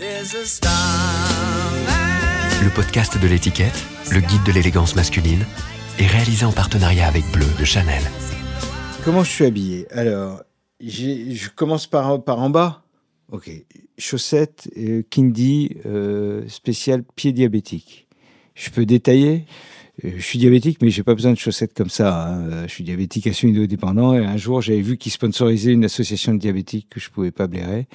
Le podcast de l'étiquette, le guide de l'élégance masculine, est réalisé en partenariat avec Bleu de Chanel. Comment je suis habillé? Alors, je commence par, par en bas. Ok. Chaussettes euh, Kindy euh, spécial pied diabétique. Je peux détailler? Je suis diabétique, mais j'ai pas besoin de chaussettes comme ça. Hein. Euh, je suis diabétique insulino-dépendant. Et un jour, j'avais vu qu'ils sponsorisaient une association de diabétiques que je pouvais pas blairer.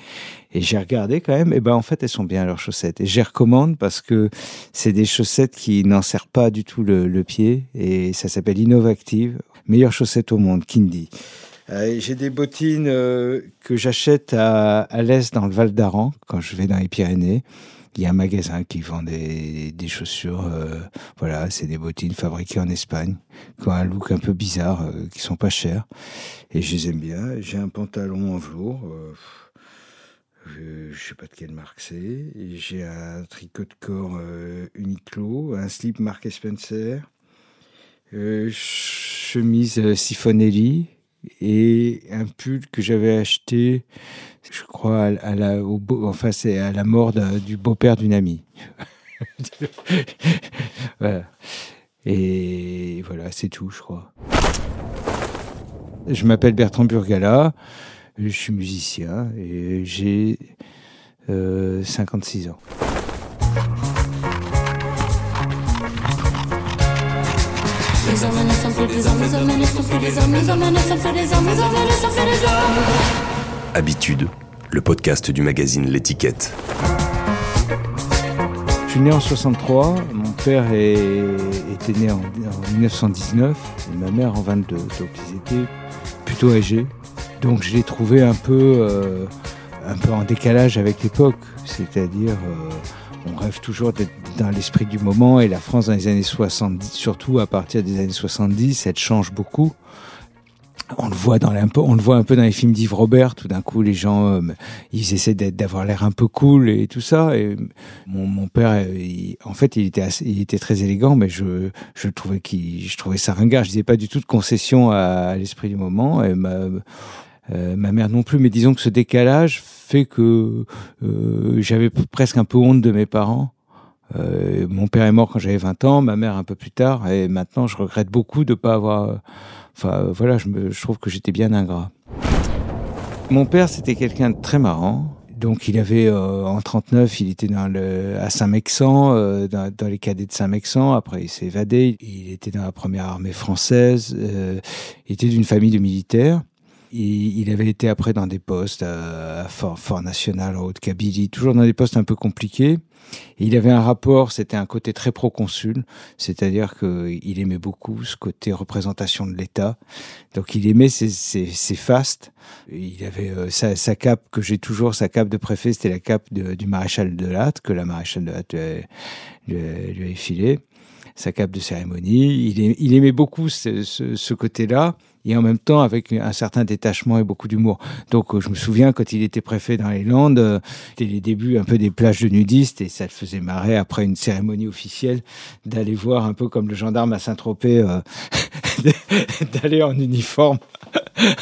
Et j'ai regardé quand même. Et ben, en fait, elles sont bien, leurs chaussettes. Et je recommande parce que c'est des chaussettes qui n'en serrent pas du tout le, pied. Et ça s'appelle Innovactive. Meilleure chaussette au monde, Kindy. Euh, j'ai des bottines que j'achète à, à l'est dans le Val d'Aran quand je vais dans les Pyrénées il y a un magasin qui vend des, des chaussures. Euh, voilà, c'est des bottines fabriquées en Espagne, qui ont un look un peu bizarre, euh, qui sont pas chères. Et je les aime bien. J'ai un pantalon en velours. Euh, je, je sais pas de quelle marque c'est. J'ai un tricot de corps Uniqlo, un slip Mark Spencer, chemise Sifonelli et un pull que j'avais acheté je crois, à, la, enfin, c'est à la mort du beau-père d'une amie. voilà. Et voilà, c'est tout, je crois. Je m'appelle Bertrand Burgala, je suis musicien et j'ai 56 euh, ans. Habitude, le podcast du magazine L'étiquette. Je suis né en 63, mon père était né en, 1919 et ma mère en 22, donc ils étaient plutôt âgés. Donc je l'ai trouvé un peu, euh, en décalage avec l'époque, c'est-à-dire euh, on rêve toujours d'être dans l'esprit du moment et la France dans les années 70, surtout à partir des années 70, elle change beaucoup on le voit dans on le voit un peu dans les films d'Yves Robert. Tout d'un coup, les gens, euh, ils essaient d'avoir l'air un peu cool et tout ça. Et mon, père, en fait, il était, il était très élégant, mais je, je trouvais qu'il, je trouvais ça ringard. Je disais pas du tout de concession à, l'esprit du moment. Et ma, euh, ma mère non plus. Mais disons que ce décalage fait que euh, j'avais presque un peu honte de mes parents. mon père est mort quand j'avais 20 ans, ma mère un peu plus tard, et maintenant je regrette beaucoup de pas avoir Enfin, voilà, je, me, je trouve que j'étais bien ingrat. Mon père, c'était quelqu'un de très marrant. Donc, il avait, euh, en 39, il était dans le, à Saint-Mexan, euh, dans, dans, les cadets de Saint-Mexan. Après, il s'est évadé. Il était dans la première armée française. Euh, il était d'une famille de militaires. Il, il avait été après dans des postes à, Fort, Fort National, en Haute-Kabylie, toujours dans des postes un peu compliqués il avait un rapport, c'était un côté très proconsul, c'est-à-dire qu'il aimait beaucoup ce côté représentation de l'État. Donc il aimait ses, ses, ses fastes. Il avait euh, sa, sa, cape que j'ai toujours, sa cape de préfet, c'était la cape du maréchal de Latte, que la maréchale de Latte lui, lui, avait filé sa cape de cérémonie. Il, aimait beaucoup ce côté-là et en même temps avec un certain détachement et beaucoup d'humour. Donc euh, je me souviens quand il était préfet dans les Landes, euh, c'était les débuts un peu des plages de nudistes et ça le faisait marrer après une cérémonie officielle d'aller voir un peu comme le gendarme à Saint-Tropez, euh, d'aller en uniforme.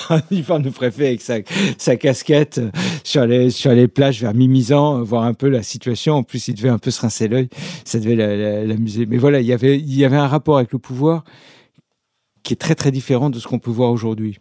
En uniforme de préfet avec sa, casquette sur les, sur les plages vers Mimizan, voir un peu la situation. En plus, il devait un peu se rincer l'œil. Ça devait l'amuser. Mais voilà, il avait, il y avait un rapport avec le pouvoir qui est très très différent de ce qu'on peut voir aujourd'hui.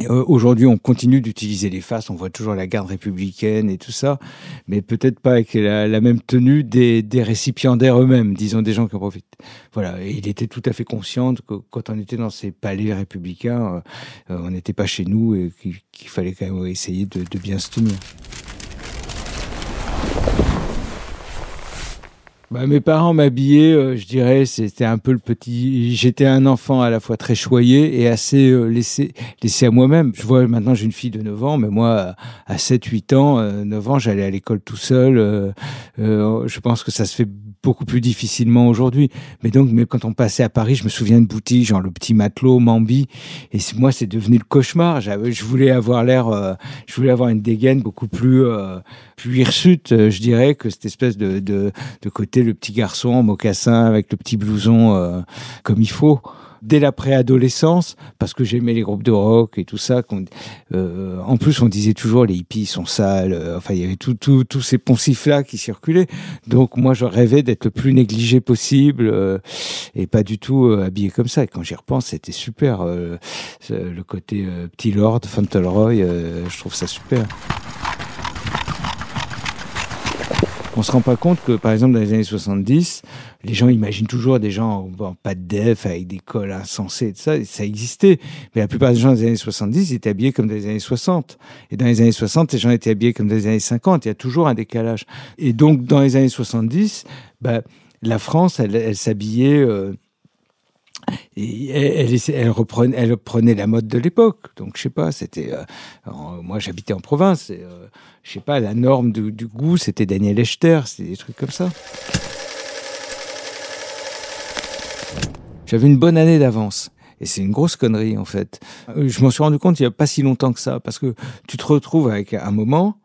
Euh, aujourd'hui, on continue d'utiliser les faces, on voit toujours la garde républicaine et tout ça, mais peut-être pas avec la, même tenue des, récipiendaires eux-mêmes, disons des gens qui en profitent. Voilà, et il était tout à fait conscient que quand on était dans ces palais républicains, euh, on n'était pas chez nous et qu'il fallait quand même essayer de bien se tenir. Bah, mes parents m'habillaient, euh, je dirais, c'était un peu le petit. J'étais un enfant à la fois très choyé et assez euh, laissé, laissé à moi-même. Je vois maintenant j'ai une fille de 9 ans, mais moi à 7, 8 ans, 9 euh, ans, j'allais à l'école tout seul. je pense que ça se fait beaucoup plus difficilement aujourd'hui. Mais donc, mais quand on passait à Paris, je me souviens de boutiques, genre le petit matelot, Mambi. Et moi, c'est devenu le cauchemar. Je voulais avoir l'air, euh, je voulais avoir une dégaine beaucoup plus, euh, plus hirsute, euh, je dirais, que cette espèce de, de, de, côté, le petit garçon en mocassin avec le petit blouson euh, comme il faut. Dès la préadolescence, parce que j'aimais les groupes de rock et tout ça. Euh, en plus, on disait toujours les hippies sont sales. Euh, enfin, il y avait tout, tout, tous ces poncifs-là qui circulaient. Donc, moi, je rêvais d'être le plus négligé possible euh, et pas du tout euh, habillé comme ça. Et quand j'y repense, c'était super. Euh, le côté petit lord, Fauntleroy, je trouve ça super. On se rend pas compte que, par exemple, dans les années 70, les gens imaginent toujours des gens bon, pas de def, avec des cols insensés, et ça, et ça existait. Mais la plupart des gens des années 70, ils étaient habillés comme dans les années 60. Et dans les années 60, les gens étaient habillés comme dans les années 50. Il y a toujours un décalage. Et donc, dans les années 70, bah, la France, elle, elle s'habillait... Euh, elle, elle, reprenait, elle la mode de l'époque. Donc, je sais pas, c'était. Euh, moi, j'habitais en province. Et, euh, je sais pas, la norme du, goût, c'était Daniel Echter, c'était des trucs comme ça. J'avais une bonne année d'avance. Et c'est une grosse connerie, en fait. Euh, je m'en suis rendu compte il n'y a pas si longtemps que ça, parce que tu te retrouves avec un moment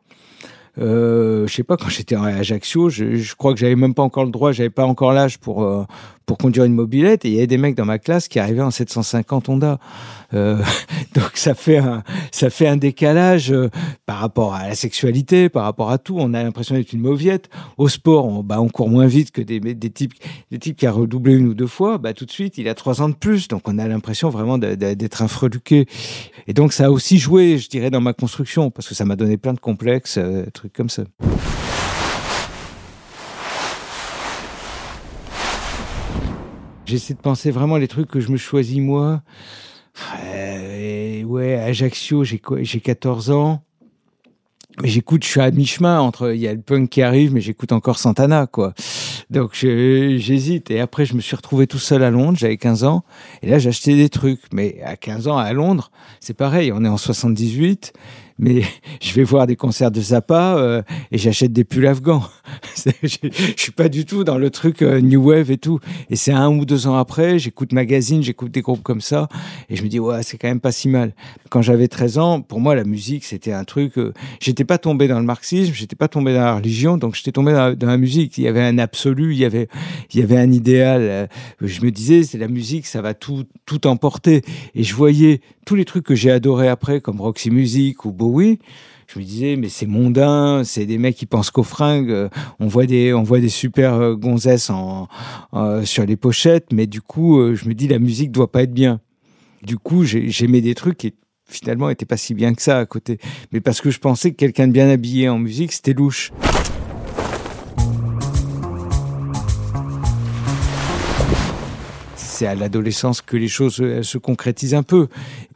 euh, je sais pas, quand j'étais à Ajaccio, je, je crois que j'avais même pas encore le droit, j'avais pas encore l'âge pour euh, pour conduire une mobilette. Et il y avait des mecs dans ma classe qui arrivaient en 750 Honda. Euh, donc ça fait un ça fait un décalage euh, par rapport à la sexualité, par rapport à tout. On a l'impression d'être une mauviette. Au sport, on, bah, on court moins vite que des, des types des types qui a redoublé une ou deux fois. Bah tout de suite, il a trois ans de plus. Donc on a l'impression vraiment d'être un freluqué. Et donc ça a aussi joué, je dirais, dans ma construction parce que ça m'a donné plein de complexes, euh, trucs comme ça. J'essaie de penser vraiment les trucs que je me choisis moi. Euh, ouais, Ajaccio, j'ai 14 ans. J'écoute, je suis à mi-chemin entre, il y a le punk qui arrive, mais j'écoute encore Santana, quoi. Donc j'hésite. Et après, je me suis retrouvé tout seul à Londres, j'avais 15 ans. Et là, acheté des trucs. Mais à 15 ans, à Londres, c'est pareil, on est en 78 mais je vais voir des concerts de Zappa euh, et j'achète des pulls afghans. je, suis pas du tout dans le truc euh, new wave et tout. Et c'est un ou deux ans après, j'écoute magazine, j'écoute des groupes comme ça et je me dis ouais, c'est quand même pas si mal. Quand j'avais 13 ans, pour moi la musique c'était un truc. Euh, j'étais pas tombé dans le marxisme, j'étais pas tombé dans la religion, donc j'étais tombé dans la, musique. Il y avait un absolu, il y avait il y avait un idéal. Euh, je me disais c'est la musique, ça va tout tout emporter. Et je voyais tous les trucs que j'ai adorés après, comme Roxy Music ou Bowie, je me disais mais c'est mondain, c'est des mecs qui pensent qu'aux fringues. Euh, on voit des on voit des super euh, gonzesses en, sur les pochettes, mais du coup euh, je me dis la musique doit pas être bien. Du coup j'aimais des trucs qui finalement étaient pas si bien que ça à côté, mais parce que je pensais que quelqu'un de bien habillé en musique c'était louche. C'est à l'adolescence que les choses se, se concrétisent un peu.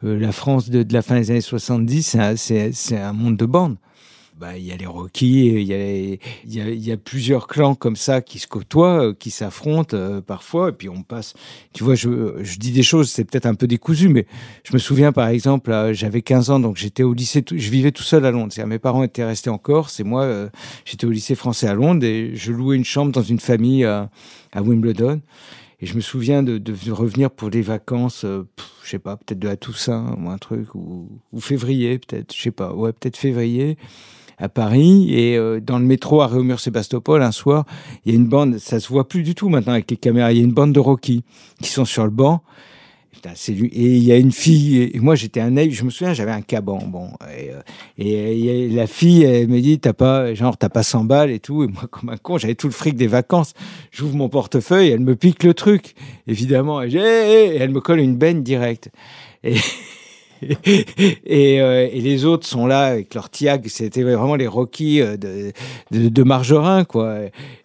Euh, la France de, la fin des années 70, c'est un, monde de bandes. Bah, il y a les Rockies, il y a, il y, a, y a plusieurs clans comme ça qui se côtoient, euh, qui s'affrontent euh, parfois, et puis on passe. Tu vois, je, dis des choses, c'est peut-être un peu décousu, mais je me souviens par exemple, euh, j'avais 15 ans, donc j'étais au lycée, je vivais tout seul à Londres. Mes parents étaient restés en Corse, et moi, euh, j'étais au lycée français à Londres, et je louais une chambre dans une famille à Wimbledon. Et je me souviens de, de revenir pour des vacances, euh, je sais pas, peut-être de la Toussaint ou un truc, ou, ou février, peut-être, je sais pas, ouais, peut-être février à Paris. Et euh, dans le métro à Réaumur-Sébastopol un soir, il y a une bande, ça se voit plus du tout maintenant avec les caméras, il y a une bande de Rocky qui sont sur le banc c'est lui. Et il y a une fille, et moi j'étais un naïf, je me souviens, j'avais un caban, bon. Et, euh, et, et, la fille, elle me dit, t'as pas, genre, t'as pas 100 balles et tout. Et moi, comme un con, j'avais tout le fric des vacances. J'ouvre mon portefeuille, elle me pique le truc, évidemment. Et, elle me colle une benne directe. et, euh, et, les autres sont là avec leur tiag. C'était vraiment les Rocky euh, de, de, Margerin, quoi.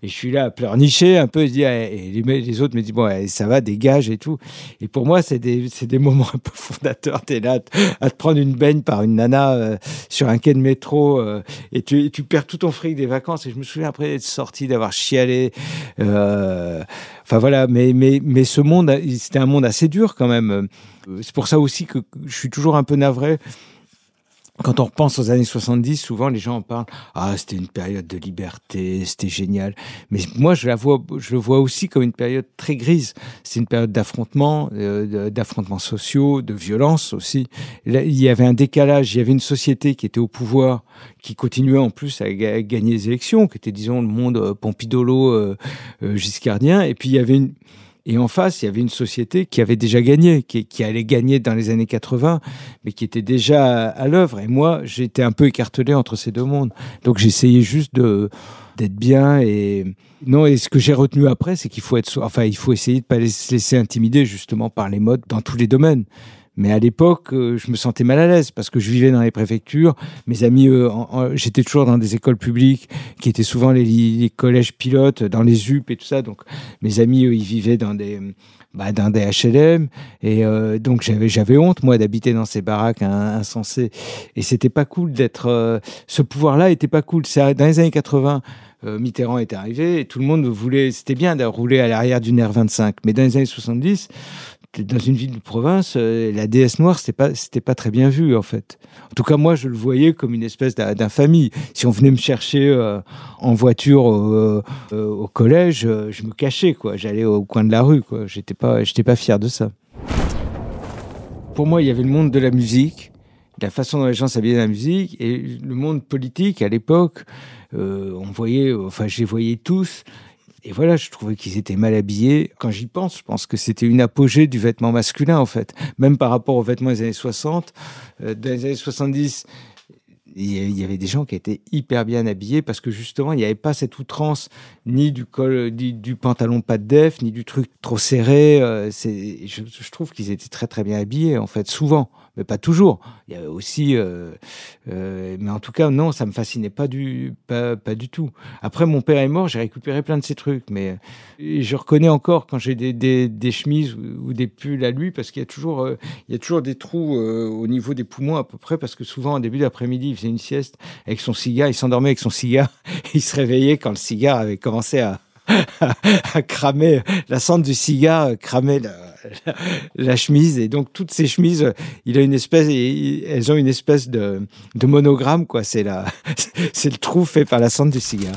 Et je suis là à pleurnicher un peu. Je dis, et les, autres me disent, bon, ça va, dégage et tout. Et pour moi, c'est des, des moments un peu fondateurs. T'es là à te prendre une baigne par une nana euh, sur un quai de métro et tu, tu perds tout ton fric des vacances. Et je me souviens après d'être sorti, d'avoir chialé. Euh, enfin voilà, mais, mais, mais ce monde, c'était un monde assez dur quand même. C'est pour ça aussi que je suis toujours un peu navré. Quand on repense aux années 70, souvent les gens en parlent. Ah, c'était une période de liberté, c'était génial. Mais moi, je la vois, je le vois aussi comme une période très grise. C'est une période d'affrontements, euh, d'affrontements sociaux, de violence aussi. Il y avait un décalage. Il y avait une société qui était au pouvoir, qui continuait en plus à, gagner les élections, qui était, disons, le monde euh, Pompidolo, euh, giscardien. Et puis il y avait une Et en face, il y avait une société qui avait déjà gagné, qui, allait gagner dans les années 80, mais qui était déjà à, l'œuvre. Et moi, j'étais un peu écartelé entre ces deux mondes. Donc j'essayais juste d'être bien et non et ce que j'ai retenu après c'est qu'il faut être enfin il faut essayer de pas se laisser intimider justement par les modes dans tous les domaines mais à l'époque, euh, je me sentais mal à l'aise parce que je vivais dans les préfectures. Mes amis, euh, j'étais toujours dans des écoles publiques qui étaient souvent les, collèges pilotes, dans les UP et tout ça. Donc mes amis, eux, ils vivaient dans des, bah, dans des HLM. Et euh, donc j'avais, j'avais honte, moi, d'habiter dans ces baraques insensées. Et c'était pas cool d'être. ce pouvoir-là était pas cool. C'est dans les années 80. Mitterrand est arrivé et tout le monde voulait, c'était bien de rouler à l'arrière d'une R25. Mais dans les années 70, dans une ville de province, euh, la déesse noire, c'était pas, c'était pas très bien vu, en fait. En tout cas, moi, je le voyais comme une espèce d'infamie. Si on venait me chercher euh, en voiture au, euh, collège, je me cachais, quoi. J'allais au coin de la rue, quoi. J'étais pas, j'étais pas fier de ça. Pour moi, il y avait le monde de la musique, la façon dont les gens s'habillaient la musique, et le monde politique, à l'époque, on voyait, enfin, je les voyais tous, et voilà, je trouvais qu'ils étaient mal habillés. Quand j'y pense, je pense que c'était une apogée du vêtement masculin, en fait. Même par rapport aux vêtements des années 60. Euh, dans les années 70, il y avait des gens qui étaient hyper bien habillés parce que justement, il n'y avait pas cette outrance ni du col, du, du pantalon pas de def, ni du truc trop serré. Euh, je, je, trouve qu'ils étaient très très bien habillés, en fait, souvent mais pas toujours. Il y avait aussi, euh, euh, mais en tout cas, non, ça me fascinait pas du, pas, pas du tout. Après, mon père est mort, j'ai récupéré plein de ces trucs, mais je reconnais encore quand j'ai des, des, des, chemises ou, des pulls à lui, parce qu'il y a toujours, euh, il y a toujours des trous au niveau des poumons à peu près, parce que souvent, au début d'après-midi, il faisait une sieste avec son cigare, il s'endormait avec son cigare, il se réveillait quand le cigare avait commencé à, à, cramer la cendre du cigare, cramer la, chemise. Et donc, toutes ces chemises, il a une espèce, elles ont une espèce de, monogramme, quoi. C'est la, c'est le trou fait par la cendre du cigare.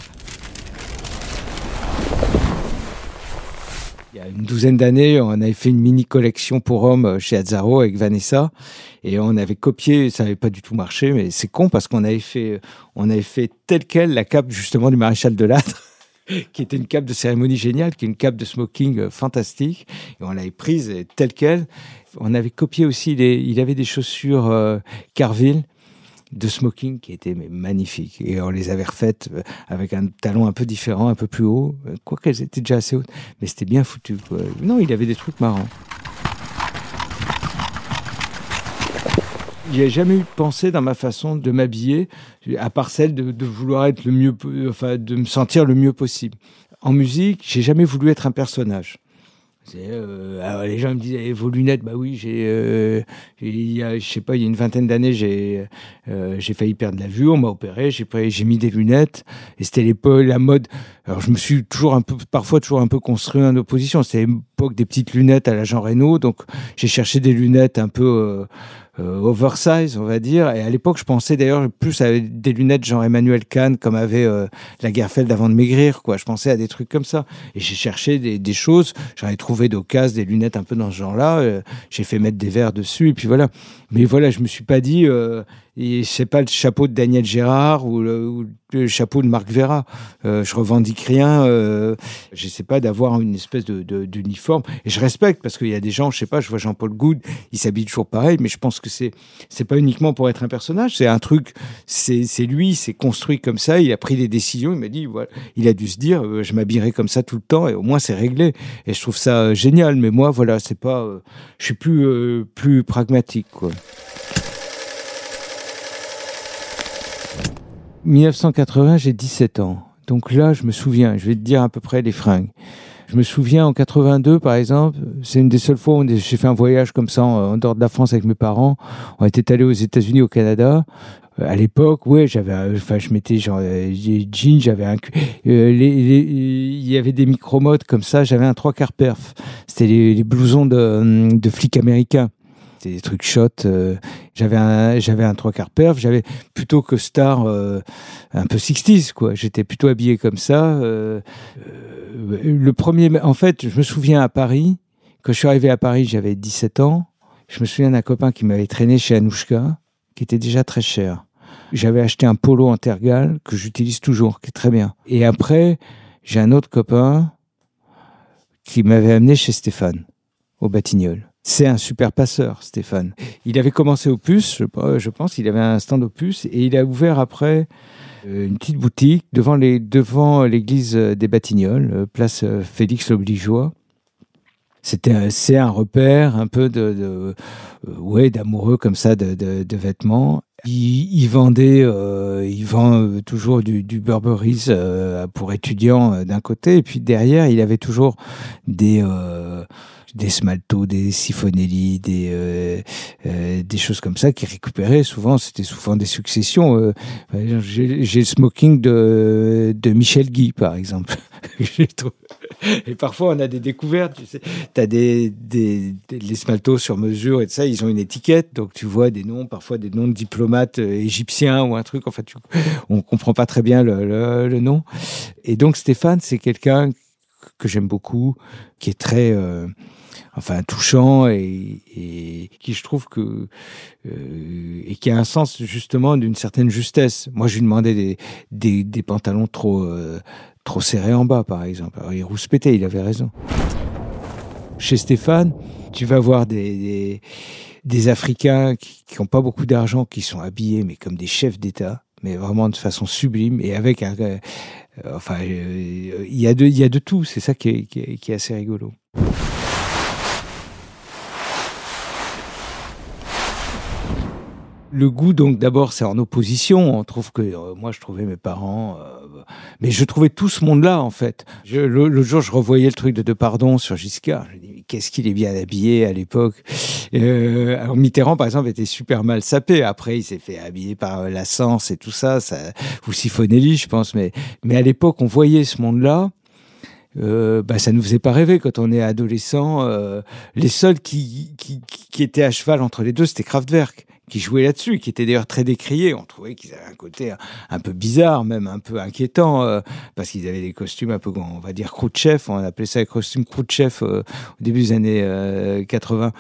Il y a une douzaine d'années, on avait fait une mini collection pour hommes chez Azzaro avec Vanessa. Et on avait copié, ça n'avait pas du tout marché, mais c'est con parce qu'on avait fait, on avait fait tel quel la cape justement du maréchal de Lattre qui était une cape de cérémonie géniale, qui est une cape de smoking euh, fantastique. Et on l'avait prise telle qu'elle. On avait copié aussi, il avait des chaussures euh, Carville de smoking qui étaient magnifiques. Et on les avait refaites euh, avec un talon un peu différent, un peu plus haut. Quoiqu'elles étaient déjà assez hautes. Mais c'était bien foutu. Non, il avait des trucs marrants. N'y a jamais eu de pensée dans ma façon de m'habiller, à part celle de, vouloir être le mieux, enfin, de me sentir le mieux possible. En musique, j'ai jamais voulu être un personnage. Euh, les gens me disaient eh, vos lunettes, bah oui, j'ai, euh, il je sais pas, il y a une vingtaine d'années, j'ai, euh, j'ai failli perdre la vue, on m'a opéré, j'ai, j'ai mis des lunettes, et c'était l'époque, la mode. Alors je me suis toujours un peu, parfois toujours un peu construit en opposition. C'était l'époque des petites lunettes à la Jean Reno, donc j'ai cherché des lunettes un peu euh, oversize, on va dire. Et à l'époque, je pensais d'ailleurs plus à des lunettes genre Emmanuel Kahn, comme avait euh, la Guerfeld avant de maigrir, quoi. Je pensais à des trucs comme ça. Et j'ai cherché des, des choses. J'avais trouvé d'occasion des lunettes un peu dans ce genre-là. Euh, j'ai fait mettre des verres dessus, et puis voilà. Mais voilà, je me suis pas dit, et c'est pas le chapeau de Daniel Gérard ou le, chapeau de Marc Vera. Euh, je revendique rien. Euh, j'essaie pas d'avoir une espèce de, d'uniforme. Et je respecte parce qu'il y a des gens, je sais pas, je vois Jean-Paul Goud, il s'habille toujours pareil, mais je pense que c'est c'est pas uniquement pour être un personnage. C'est un truc. C'est, lui, c'est construit comme ça. Il a pris des décisions. Il m'a dit, voilà, il a dû se dire, euh, je m'habillerai comme ça tout le temps et au moins c'est réglé. Et je trouve ça euh, génial. Mais moi, voilà, c'est pas. Euh, je suis plus plus pragmatique. 1980, j'ai 17 ans. Donc là, je me souviens, je vais te dire à peu près les fringues. Je me souviens en 82, par exemple, c'est une des seules fois où j'ai fait un voyage comme ça en, dehors de la France avec mes parents. On était allés aux États-Unis, au Canada. Euh, à l'époque, ouais, j'avais, enfin, je mettais genre des jeans, j'avais un, euh, il y avait des micro-modes comme ça, j'avais un trois quarts perf. C'était les, blousons de, de flics américains. C'était des trucs shot. Euh, j'avais un, j'avais un trois quarts perf. J'avais plutôt que star euh, un peu 60 quoi. J'étais plutôt habillé comme ça. Euh, le premier, en fait, je me souviens à Paris. Quand je suis arrivé à Paris, j'avais 17 ans. Je me souviens d'un copain qui m'avait traîné chez Anouchka, qui était déjà très cher. J'avais acheté un polo en tergal que j'utilise toujours, qui est très bien. Et après, j'ai un autre copain qui m'avait amené chez Stéphane, au Batignolles. C'est un super passeur, Stéphane. Il avait commencé au Puce, je, pense, il avait un stand Puce, et il a ouvert après euh, une petite boutique devant devant l'église des Batignolles, euh, place euh, Félix l'Obligeois. C'était c'est un repère un peu de, ouais d'amoureux comme ça de, de vêtements. Il, il vendait, il vend toujours du, du Burberry pour étudiants d'un côté, et puis derrière il avait toujours des des smaltos, des sifonelli, des euh, euh, des choses comme ça qui récupéraient souvent. C'était souvent des successions. Euh, J'ai le smoking de de Michel Guy par exemple. et parfois on a des découvertes. Tu sais, as des, des, des les smaltos sur mesure et ça, ils ont une étiquette, donc tu vois des noms, parfois des noms de diplomates euh, égyptiens ou un truc. En fait, tu, on comprend pas très bien le, le, le nom. Et donc Stéphane, c'est quelqu'un que j'aime beaucoup, qui est très euh, enfin touchant et, qui je trouve que euh, et qui a un sens justement d'une certaine justesse. Moi, je lui demandais des, pantalons trop euh, trop serrés en bas, par exemple. Alors, il rouspétait, il avait raison. Chez Stéphane, tu vas voir des, Africains qui n'ont pas beaucoup d'argent, qui sont habillés mais comme des chefs d'État mais vraiment de façon sublime et avec un, euh, enfin, il y a de, y a de tout. C'est ça qui est assez rigolo. Le goût, donc d'abord, c'est en opposition. On trouve que euh, moi, je trouvais mes parents, euh, mais je trouvais tout ce monde-là en fait. Je, le, jour, je revoyais le truc de Depardon sur Giscard. Je dis, qu'est-ce qu'il est bien habillé à l'époque. Euh, alors Mitterrand, par exemple, était super mal sapé. Après, il s'est fait habiller par la et tout ça, ça ou Sifonelli, je pense. Mais mais à l'époque, on voyait ce monde-là. Euh, bah, ça nous faisait pas rêver quand on est adolescent. Euh, les seuls qui, qui, qui étaient à cheval entre les deux, c'était Kraftwerk qui jouait là-dessus, qui était d'ailleurs très décrié. On trouvait qu'ils avaient un côté un peu bizarre, même un peu inquiétant, euh, parce qu'ils avaient des costumes un peu, on va dire, Khrouchtchev. On appelait ça les costumes Khrouchtchev euh, au début des années euh, 80.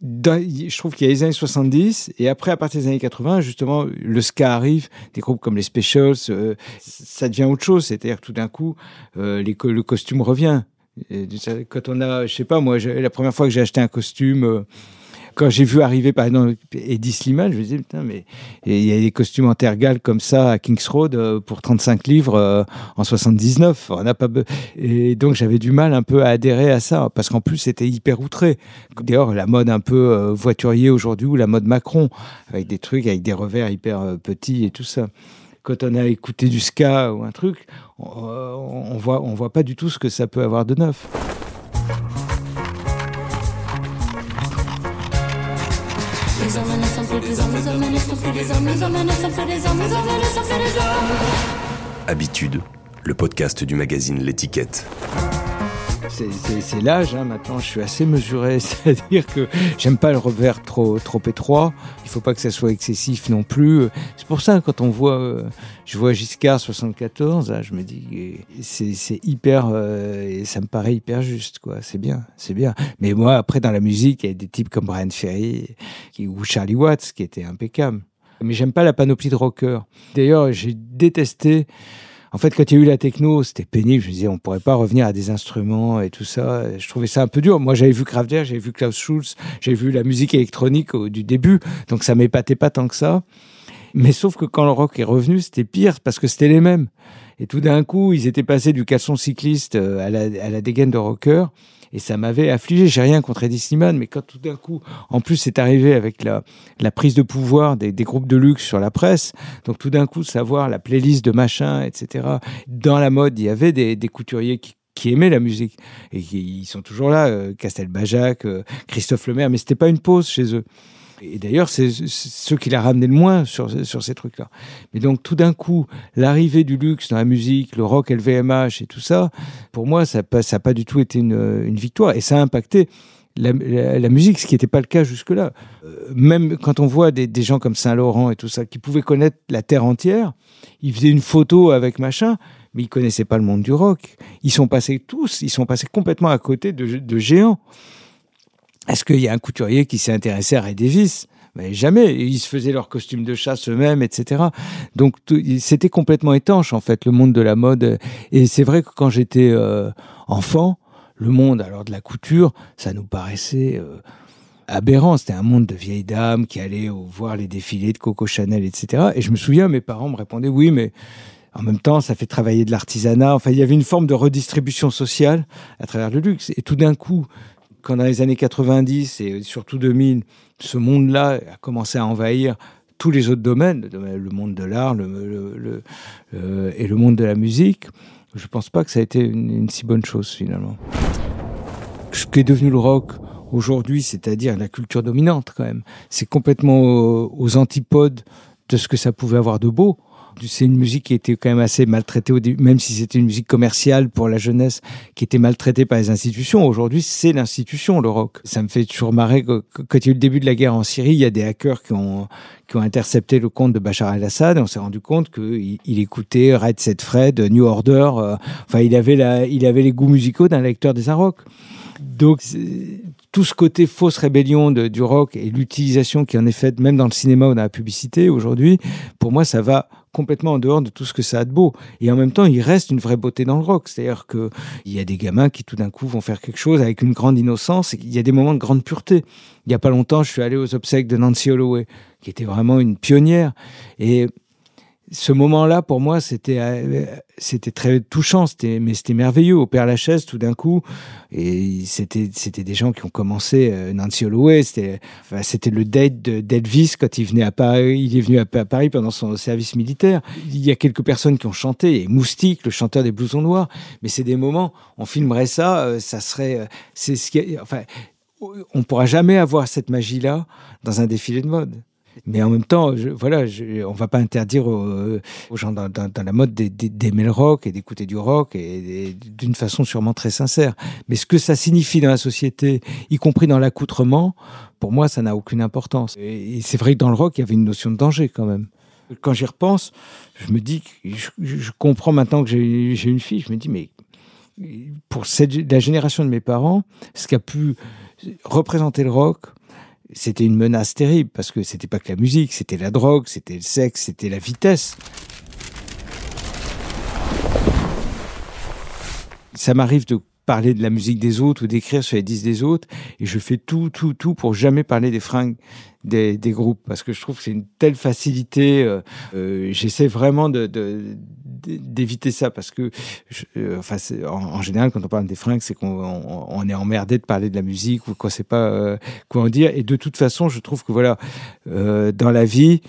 Dans, je trouve qu'il y a les années 70 et après, à partir des années 80, justement, le ska arrive, des groupes comme les Specials, euh, ça devient autre chose. C'est-à-dire que tout d'un coup, euh, le costume revient. Quand on a, je sais pas, moi, la première fois que j'ai acheté un costume, euh, quand j'ai vu arriver par exemple Eddie Slimane, je me disais putain mais il y a des costumes en tergal comme ça à Kings Road euh, pour 35 livres euh, en 79. On n'a pas et donc j'avais du mal un peu à adhérer à ça parce qu'en plus c'était hyper outré. D'ailleurs la mode un peu euh, voiturier aujourd'hui ou la mode Macron avec des trucs avec des revers hyper petits et tout ça quand on a écouté du ska ou un truc, on, on voit on voit pas du tout ce que ça peut avoir de neuf. Habitude, le podcast du magazine L'étiquette. C'est l'âge, hein, maintenant je suis assez mesuré, c'est-à-dire que j'aime pas le revers trop, trop étroit, il faut pas que ça soit excessif non plus. C'est pour ça quand on voit, euh, je vois Giscard 74, là, je me dis c'est hyper, euh, ça me paraît hyper juste, quoi. C'est bien, c'est bien. Mais moi après dans la musique, il y a des types comme Brian Ferry ou Charlie Watts qui étaient impeccables. Mais j'aime pas la panoplie de rockers. D'ailleurs, j'ai détesté en fait, quand il y a eu la techno, c'était pénible. Je me disais, on pourrait pas revenir à des instruments et tout ça. Je trouvais ça un peu dur. Moi, j'avais vu Kraftwerk, j'avais vu Klaus Schulz, j'avais vu la musique électronique au, du début, donc ça m'épatait pas tant que ça. Mais sauf que quand le rock est revenu, c'était pire parce que c'était les mêmes. Et tout d'un coup, ils étaient passés du caleçon cycliste à la, à la dégaine de rocker et ça m'avait affligé. J'ai rien contre Eddie Slimane, mais quand tout d'un coup, en plus, c'est arrivé avec la, prise de pouvoir des, groupes de luxe sur la presse, donc tout d'un coup, savoir la playlist de machin, etc. Dans la mode, il y avait des, couturiers qui aimaient la musique et ils sont toujours là, euh, Castelbajac, euh, Christophe Lemaire, mais c'était pas une pause chez eux. Et d'ailleurs, c'est ceux qui l'a ramené le moins sur, sur ces trucs-là. Mais donc, tout d'un coup, l'arrivée du luxe dans la musique, le rock LVMH et tout ça, pour moi, ça n'a pas du tout été une, victoire. Et ça a impacté la, musique, ce qui n'était pas le cas jusque-là. Euh, même quand on voit des, gens comme Saint-Laurent et tout ça, qui pouvaient connaître la terre entière, ils faisaient une photo avec machin, mais ils connaissaient pas le monde du rock. Ils sont passés tous, ils sont passés complètement à côté de géants. Est-ce qu'il y a un couturier qui s'est intéressé à Ray Davis mais jamais. Ils se faisaient leurs costumes de chasse eux-mêmes, etc. Donc c'était complètement étanche en fait le monde de la mode. Et c'est vrai que quand j'étais euh, enfant, le monde alors de la couture, ça nous paraissait euh, aberrant. C'était un monde de vieilles dames qui allaient voir les défilés de Coco Chanel, etc. Et je me souviens, mes parents me répondaient oui, mais en même temps, ça fait travailler de l'artisanat. Enfin, il y avait une forme de redistribution sociale à travers le luxe. Et tout d'un coup, quand dans les années 90 et surtout 2000, ce monde-là a commencé à envahir tous les autres domaines, le monde de l'art euh, et le monde de la musique, je ne pense pas que ça a été une, si bonne chose finalement. Ce qui est devenu le rock aujourd'hui, c'est-à-dire la culture dominante quand même, c'est complètement aux antipodes de ce que ça pouvait avoir de beau c'est une musique qui était quand même assez maltraitée au début, même si c'était une musique commerciale pour la jeunesse qui était maltraitée par les institutions. Aujourd'hui, c'est l'institution, le rock. Ça me fait toujours marrer que, quand il y a eu le début de la guerre en Syrie, il y a des hackers qui ont, qui ont intercepté le compte de Bachar el-Assad et on s'est rendu compte qu'il il écoutait Red Set Fred, New Order. Euh, enfin, il avait, la, il avait les goûts musicaux d'un lecteur des rock. Donc, tout ce côté fausse rébellion du rock et l'utilisation qui en est faite, même dans le cinéma ou dans la publicité aujourd'hui, pour moi, ça va complètement en dehors de tout ce que ça a de beau. Et en même temps, il reste une vraie beauté dans le rock. C'est-à-dire qu'il y a des gamins qui tout d'un coup vont faire quelque chose avec une grande innocence. Il y a des moments de grande pureté. Il n'y a pas longtemps, je suis allé aux obsèques de Nancy Holloway, qui était vraiment une pionnière. Et ce moment-là, pour moi, c'était euh, c'était très touchant, c'était mais c'était merveilleux. Au Père Lachaise, tout d'un coup, et c'était c'était des gens qui ont commencé. Euh, Nancy Holloway, c'était c'était le date d'Elvis quand il venait à Paris. Il est venu à, Paris pendant son service militaire. Il y a quelques personnes qui ont chanté. Et Moustique, le chanteur des blousons noirs. Mais c'est des moments. On filmerait ça, euh, ça serait. C'est ce qui. Enfin, on pourra jamais avoir cette magie-là dans un défilé de mode. Mais en même temps, je, voilà, je, on va pas interdire aux, gens dans, la mode d'aimer le rock et d'écouter du rock d'une façon sûrement très sincère. Mais ce que ça signifie dans la société, y compris dans l'accoutrement, pour moi, ça n'a aucune importance. Et, c'est vrai que dans le rock, il y avait une notion de danger quand même. Quand j'y repense, je me dis, je, comprends maintenant que j'ai une fille, je me dis, mais pour la génération de mes parents, ce qui a pu représenter le rock, c'était une menace terrible parce que c'était pas que la musique, c'était la drogue, c'était le sexe, c'était la vitesse. Ça m'arrive de parler de la musique des autres ou d'écrire sur les disques des autres et je fais tout, tout, tout pour jamais parler des fringues des, des groupes parce que je trouve que c'est une telle facilité. Euh, euh, J'essaie vraiment de, d'éviter ça parce que, euh, enfin, en, général, quand on parle des fringues, c'est qu'on on, est emmerdé de parler de la musique ou qu'on sait pas quoi en dire. Et de toute façon, je trouve que voilà, dans la vie,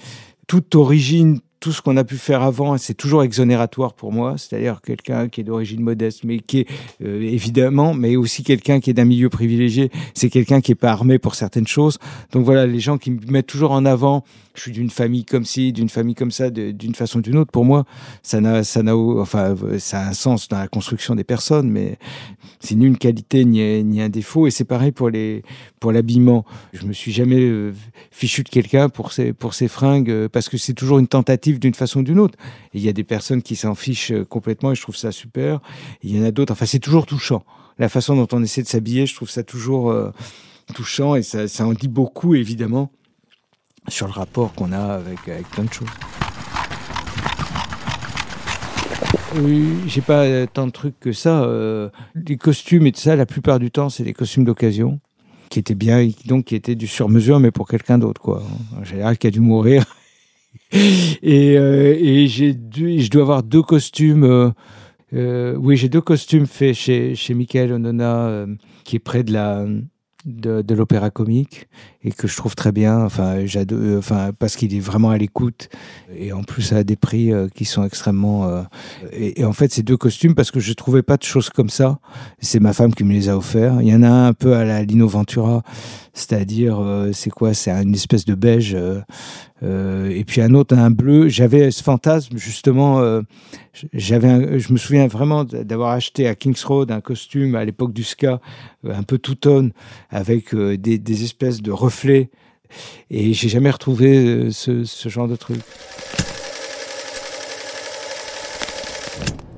toute origine, tout ce qu'on a pu faire avant, c'est toujours exonératoire pour moi. C'est-à-dire quelqu'un qui est d'origine modeste, mais qui est euh, évidemment, mais aussi quelqu'un qui est d'un milieu privilégié. C'est quelqu'un qui est pas armé pour certaines choses. Donc voilà, les gens qui me mettent toujours en avant, je suis d'une famille comme ci, d'une famille comme ça, d'une façon ou d'une autre. Pour moi, ça a un sens dans la construction des personnes, mais c'est ni une qualité ni, un défaut. Et c'est pareil pour l'habillement. Je me suis jamais euh, fichu de quelqu'un pour ses, pour ses fringues euh, parce que c'est toujours une tentative d'une façon ou d'une autre. il y a des personnes qui s'en fichent euh, complètement et je trouve ça super. il y en a d'autres. Enfin, c'est toujours touchant. La façon dont on essaie de s'habiller, je trouve ça toujours touchant et ça, ça en dit beaucoup, évidemment, sur le rapport qu'on a avec, avec plein de choses. Oui, j'ai pas tant de trucs que ça. les costumes et tout ça, la plupart du temps, c'est des costumes d'occasion qui étaient bien, donc qui étaient du sur-mesure, mais pour quelqu'un d'autre, quoi. En général, qui a dû mourir et, euh, et je dois avoir deux costumes. Euh, euh, oui, j'ai deux costumes faits chez, chez Michael Onona, qui est près de la de, l'opéra comique et que je trouve très bien. Enfin, j'adore, enfin parce qu'il est vraiment à l'écoute et en plus à des prix qui sont extrêmement. et, et, en fait, ces deux costumes parce que je trouvais pas de choses comme ça. C'est ma femme qui me les a offerts. Il y en a un un peu à la Lino Ventura, c'est-à-dire c'est quoi? C'est une espèce de beige euh, et puis un autre, un bleu. J'avais ce fantasme justement. Euh, j'avais, je me souviens vraiment d'avoir acheté à Kings Road un costume à l'époque du ska, euh, un peu tout tone, avec des, des, espèces de reflets. Et j'ai jamais retrouvé ce, ce genre de truc.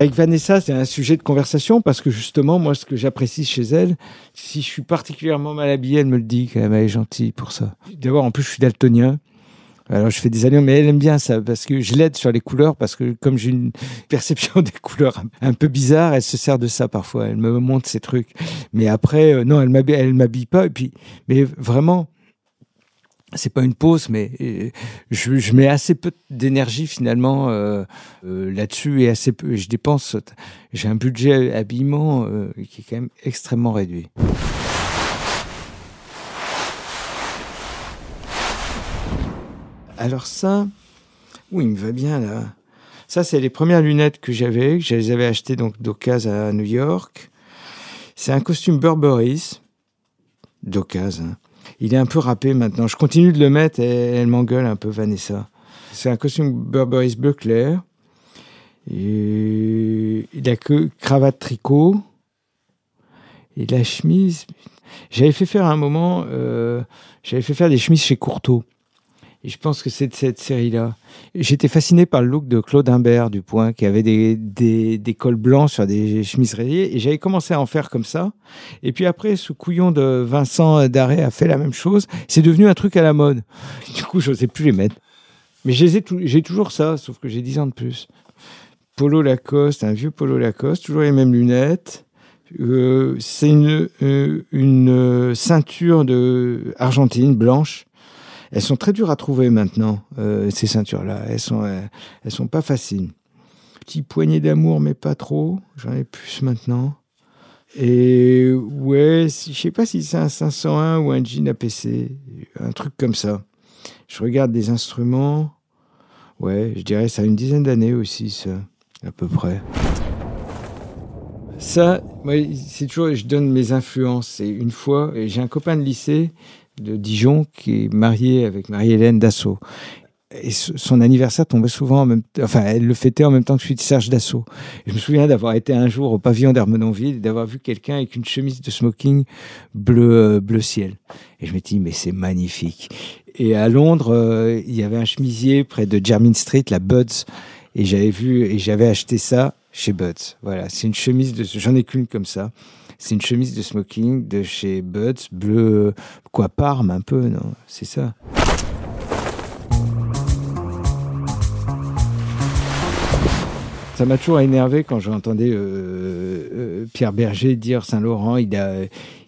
Avec Vanessa, c'est un sujet de conversation parce que justement, moi, ce que j'apprécie chez elle, si je suis particulièrement mal habillé, elle me le dit, qu'elle est gentille pour ça. D'abord, en plus, je suis daltonien. Alors je fais des alliances, mais elle aime bien ça parce que je l'aide sur les couleurs parce que comme j'ai une perception des couleurs un peu bizarre, elle se sert de ça parfois. Elle me montre ces trucs. Mais après, euh, non, elle m'habille, elle m'habille pas. Et puis, mais vraiment, c'est pas une pause, mais euh, je, je mets assez peu d'énergie finalement euh, euh, là-dessus et assez peu. Je dépense. J'ai un budget habillement euh, qui est quand même extrêmement réduit. Alors ça, oui, il me va bien là. Ça, c'est les premières lunettes que j'avais, que je les avais achetées donc d'occasion à New York. C'est un costume Burberry's d'occasion. hein. Il est un peu râpé maintenant. Je continue de le mettre et elle m'engueule un peu, Vanessa. C'est un costume Burberry's bleu clair. Il a que cravate tricot. Et la chemise. J'avais fait faire un moment, euh, j'avais fait faire des chemises chez Courteau. Et je pense que c'est de cette série-là. J'étais fasciné par le look de Claude Imbert du Point, qui avait des, des, des cols blancs sur des chemises rayées. Et j'avais commencé à en faire comme ça. Et puis après, ce couillon de Vincent Daré a fait la même chose. C'est devenu un truc à la mode. Du coup, je n'osais plus les mettre. Mais j'ai toujours ça, sauf que j'ai 10 ans de plus. Polo Lacoste, un vieux polo Lacoste, toujours les mêmes lunettes. Euh, c'est une, euh, une euh, ceinture de argentine blanche. Elles sont très dures à trouver maintenant, euh, ces ceintures-là. Elles sont, euh, elles sont pas faciles. Petit poignet d'amour, mais pas trop. J'en ai plus maintenant. Et ouais, je sais pas si c'est un 501 ou un jean APC, un truc comme ça. Je regarde des instruments. Ouais, je dirais ça a une dizaine d'années aussi, ça, à peu près. Ça, moi, c'est toujours, je donne mes influences. C'est une fois, et j'ai un copain de lycée de Dijon qui est marié avec Marie-Hélène Dassault. Et son anniversaire tombait souvent en même enfin, elle le fêtait en même temps que celui de Serge Dassault. Je me souviens d'avoir été un jour au pavillon d'Hermenonville et d'avoir vu quelqu'un avec une chemise de smoking bleu, euh, bleu ciel. Et je me dis, mais c'est magnifique. Et à Londres, euh, il y avait un chemisier près de Jermyn Street, la Buds, et j'avais vu, et j'avais acheté ça chez Buds. Voilà, c'est une chemise de, j'en ai qu'une comme ça. C'est une chemise de smoking de chez Buds, bleu, quoi, Parme un peu, non C'est ça. Ça m'a toujours énervé quand j'entendais euh, euh, Pierre Berger dire Saint-Laurent, il a,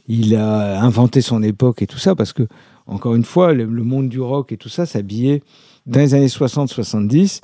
il a inventé son époque et tout ça, parce que, encore une fois, le, le monde du rock et tout ça s'habillait dans les années 60-70.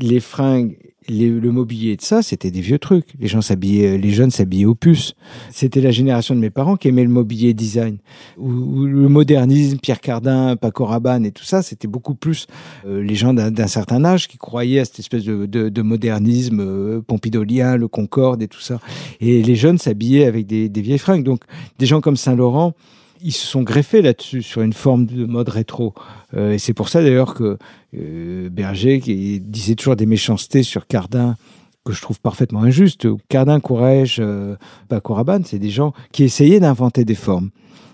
Les fringues, le mobilier de ça, c'était des vieux trucs. Les gens s'habillaient, les jeunes s'habillaient au puces. C'était la génération de mes parents qui aimait le mobilier design. Ou, le modernisme, Pierre Cardin, Paco Rabanne et tout ça, c'était beaucoup plus euh, les gens d'un certain âge qui croyaient à cette espèce de, de- de modernisme euh, pompidolien, le Concorde et tout ça. Et les jeunes s'habillaient avec des, des vieilles fringues. Donc, des gens comme Saint-Laurent, ils se sont greffés là-dessus, sur une forme de mode rétro. Euh, et c'est pour ça d'ailleurs que euh, Berger qui disait toujours des méchancetés sur Cardin que je trouve parfaitement injustes. Cardin, Courrèges, euh, Paco Rabanne, c'est des gens qui essayaient d'inventer des formes.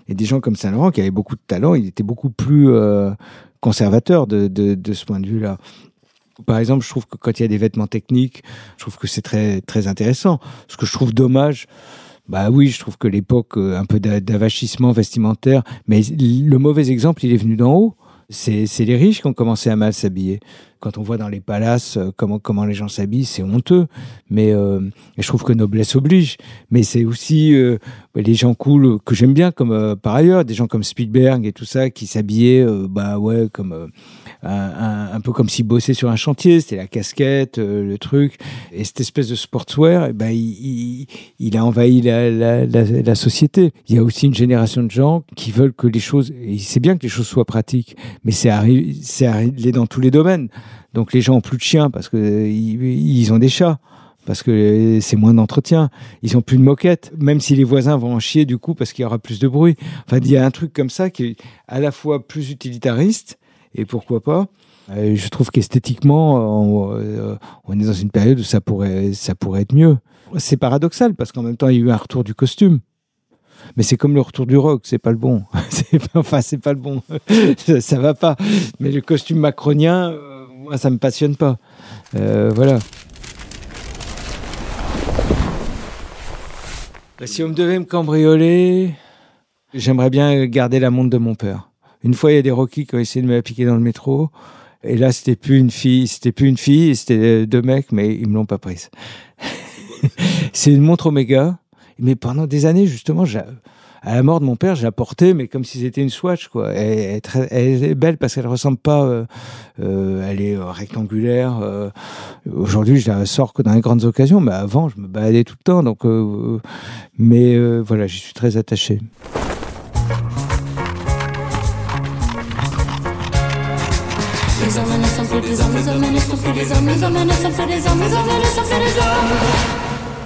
Et des gens comme Saint-Laurent, qui avaient beaucoup de talent, il était beaucoup plus euh, conservateur de, de, de ce point de vue-là. Par exemple, je trouve que quand il y a des vêtements techniques, je trouve que c'est très, très intéressant. Ce que je trouve dommage, bah oui, je trouve que l'époque, euh, un peu d'a- d'avachissement vestimentaire, mais le mauvais exemple, il est venu d'en haut. C'est les riches qui ont commencé à mal s'habiller. Quand on voit dans les palaces euh, comment, comment les gens s'habillent, c'est honteux. Mais euh, je trouve que noblesse oblige. Mais c'est aussi les gens cool que j'aime bien, comme par ailleurs, des gens comme Spielberg et tout ça, qui s'habillaient, bah ouais, comme un, un- un peu comme s'ils bossaient sur un chantier. C'était la casquette, euh, le truc. Et cette espèce de sportswear, eh ben, il, a envahi la, société. Il y a aussi une génération de gens qui veulent que les choses, et c'est bien que les choses soient pratiques, mais c'est arri- c'est arrivé dans tous les domaines. Donc les gens ont plus de chiens parce euh, ils, ont des chats. Parce que euh, c'est moins d'entretien. Ils ont plus de moquettes, même si les voisins vont en chier du coup parce qu'il y aura plus de bruit. Enfin, il y a un truc comme ça qui est à la fois plus utilitariste et pourquoi pas? Euh, je trouve qu'esthétiquement, on, euh, on est dans une période où ça pourrait, ça pourrait être mieux. C'est paradoxal parce qu'en même temps, il y a eu un retour du costume. Mais c'est comme le retour du rock, c'est pas le bon. Enfin, c'est pas le bon. ça, ça va pas. Mais le costume macronien, euh, moi, ça me passionne pas. Euh, voilà. Si on me devait me cambrioler, j'aimerais bien garder la montre de mon père. Une fois, il y a des Rockies qui ont essayé de me la piquer dans le métro. Et là, c'était plus une fille, c'était plus une fille, c'était deux mecs, mais ils me l'ont pas prise. c'est une montre Omega. Mais pendant des années, justement, à la mort de mon père, la portais, mais comme si c'était une Swatch, quoi. Elle, est, belle parce qu'elle ressemble pas, euh, euh, elle est euh, rectangulaire. Aujourd'hui, je la sors que dans les grandes occasions, mais avant, je me baladais tout le temps. Donc, mais voilà, j'y suis très attaché.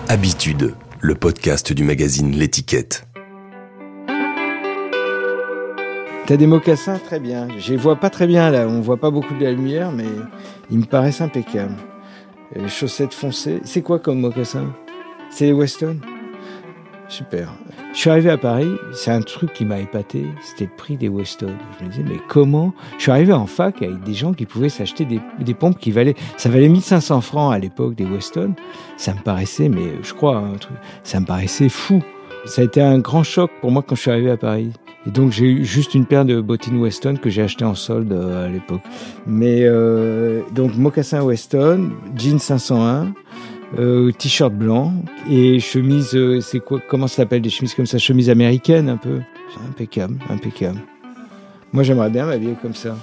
Habitude, le podcast du magazine L'étiquette. T'as des mocassins très bien. Je les vois pas très bien là, on voit pas beaucoup de la lumière, mais ils me paraissent impeccables. Les chaussettes foncées. C'est quoi comme mocassin C'est les Weston? Super. Je suis arrivé à Paris, c'est un truc qui m'a épaté, c'était le prix des Weston. Je me disais, mais comment? Je suis arrivé en fac avec des gens qui pouvaient s'acheter des, pompes qui valaient, ça valait 1500 francs à l'époque des Weston. Ça me paraissait, mais je crois, un truc, ça me paraissait fou. Ça a été un grand choc pour moi quand je suis arrivé à Paris. Et donc j'ai eu juste une paire de bottines Weston que j'ai acheté en solde euh, à l'époque. Mais euh, donc mocassin Weston, jean 501, euh, t-shirt blanc et chemise, euh, c'est quoi Comment ça s'appelle des chemises comme ça Chemise américaine un peu. Impeccable, impeccable. Moi j'aimerais bien m'habiller comme ça.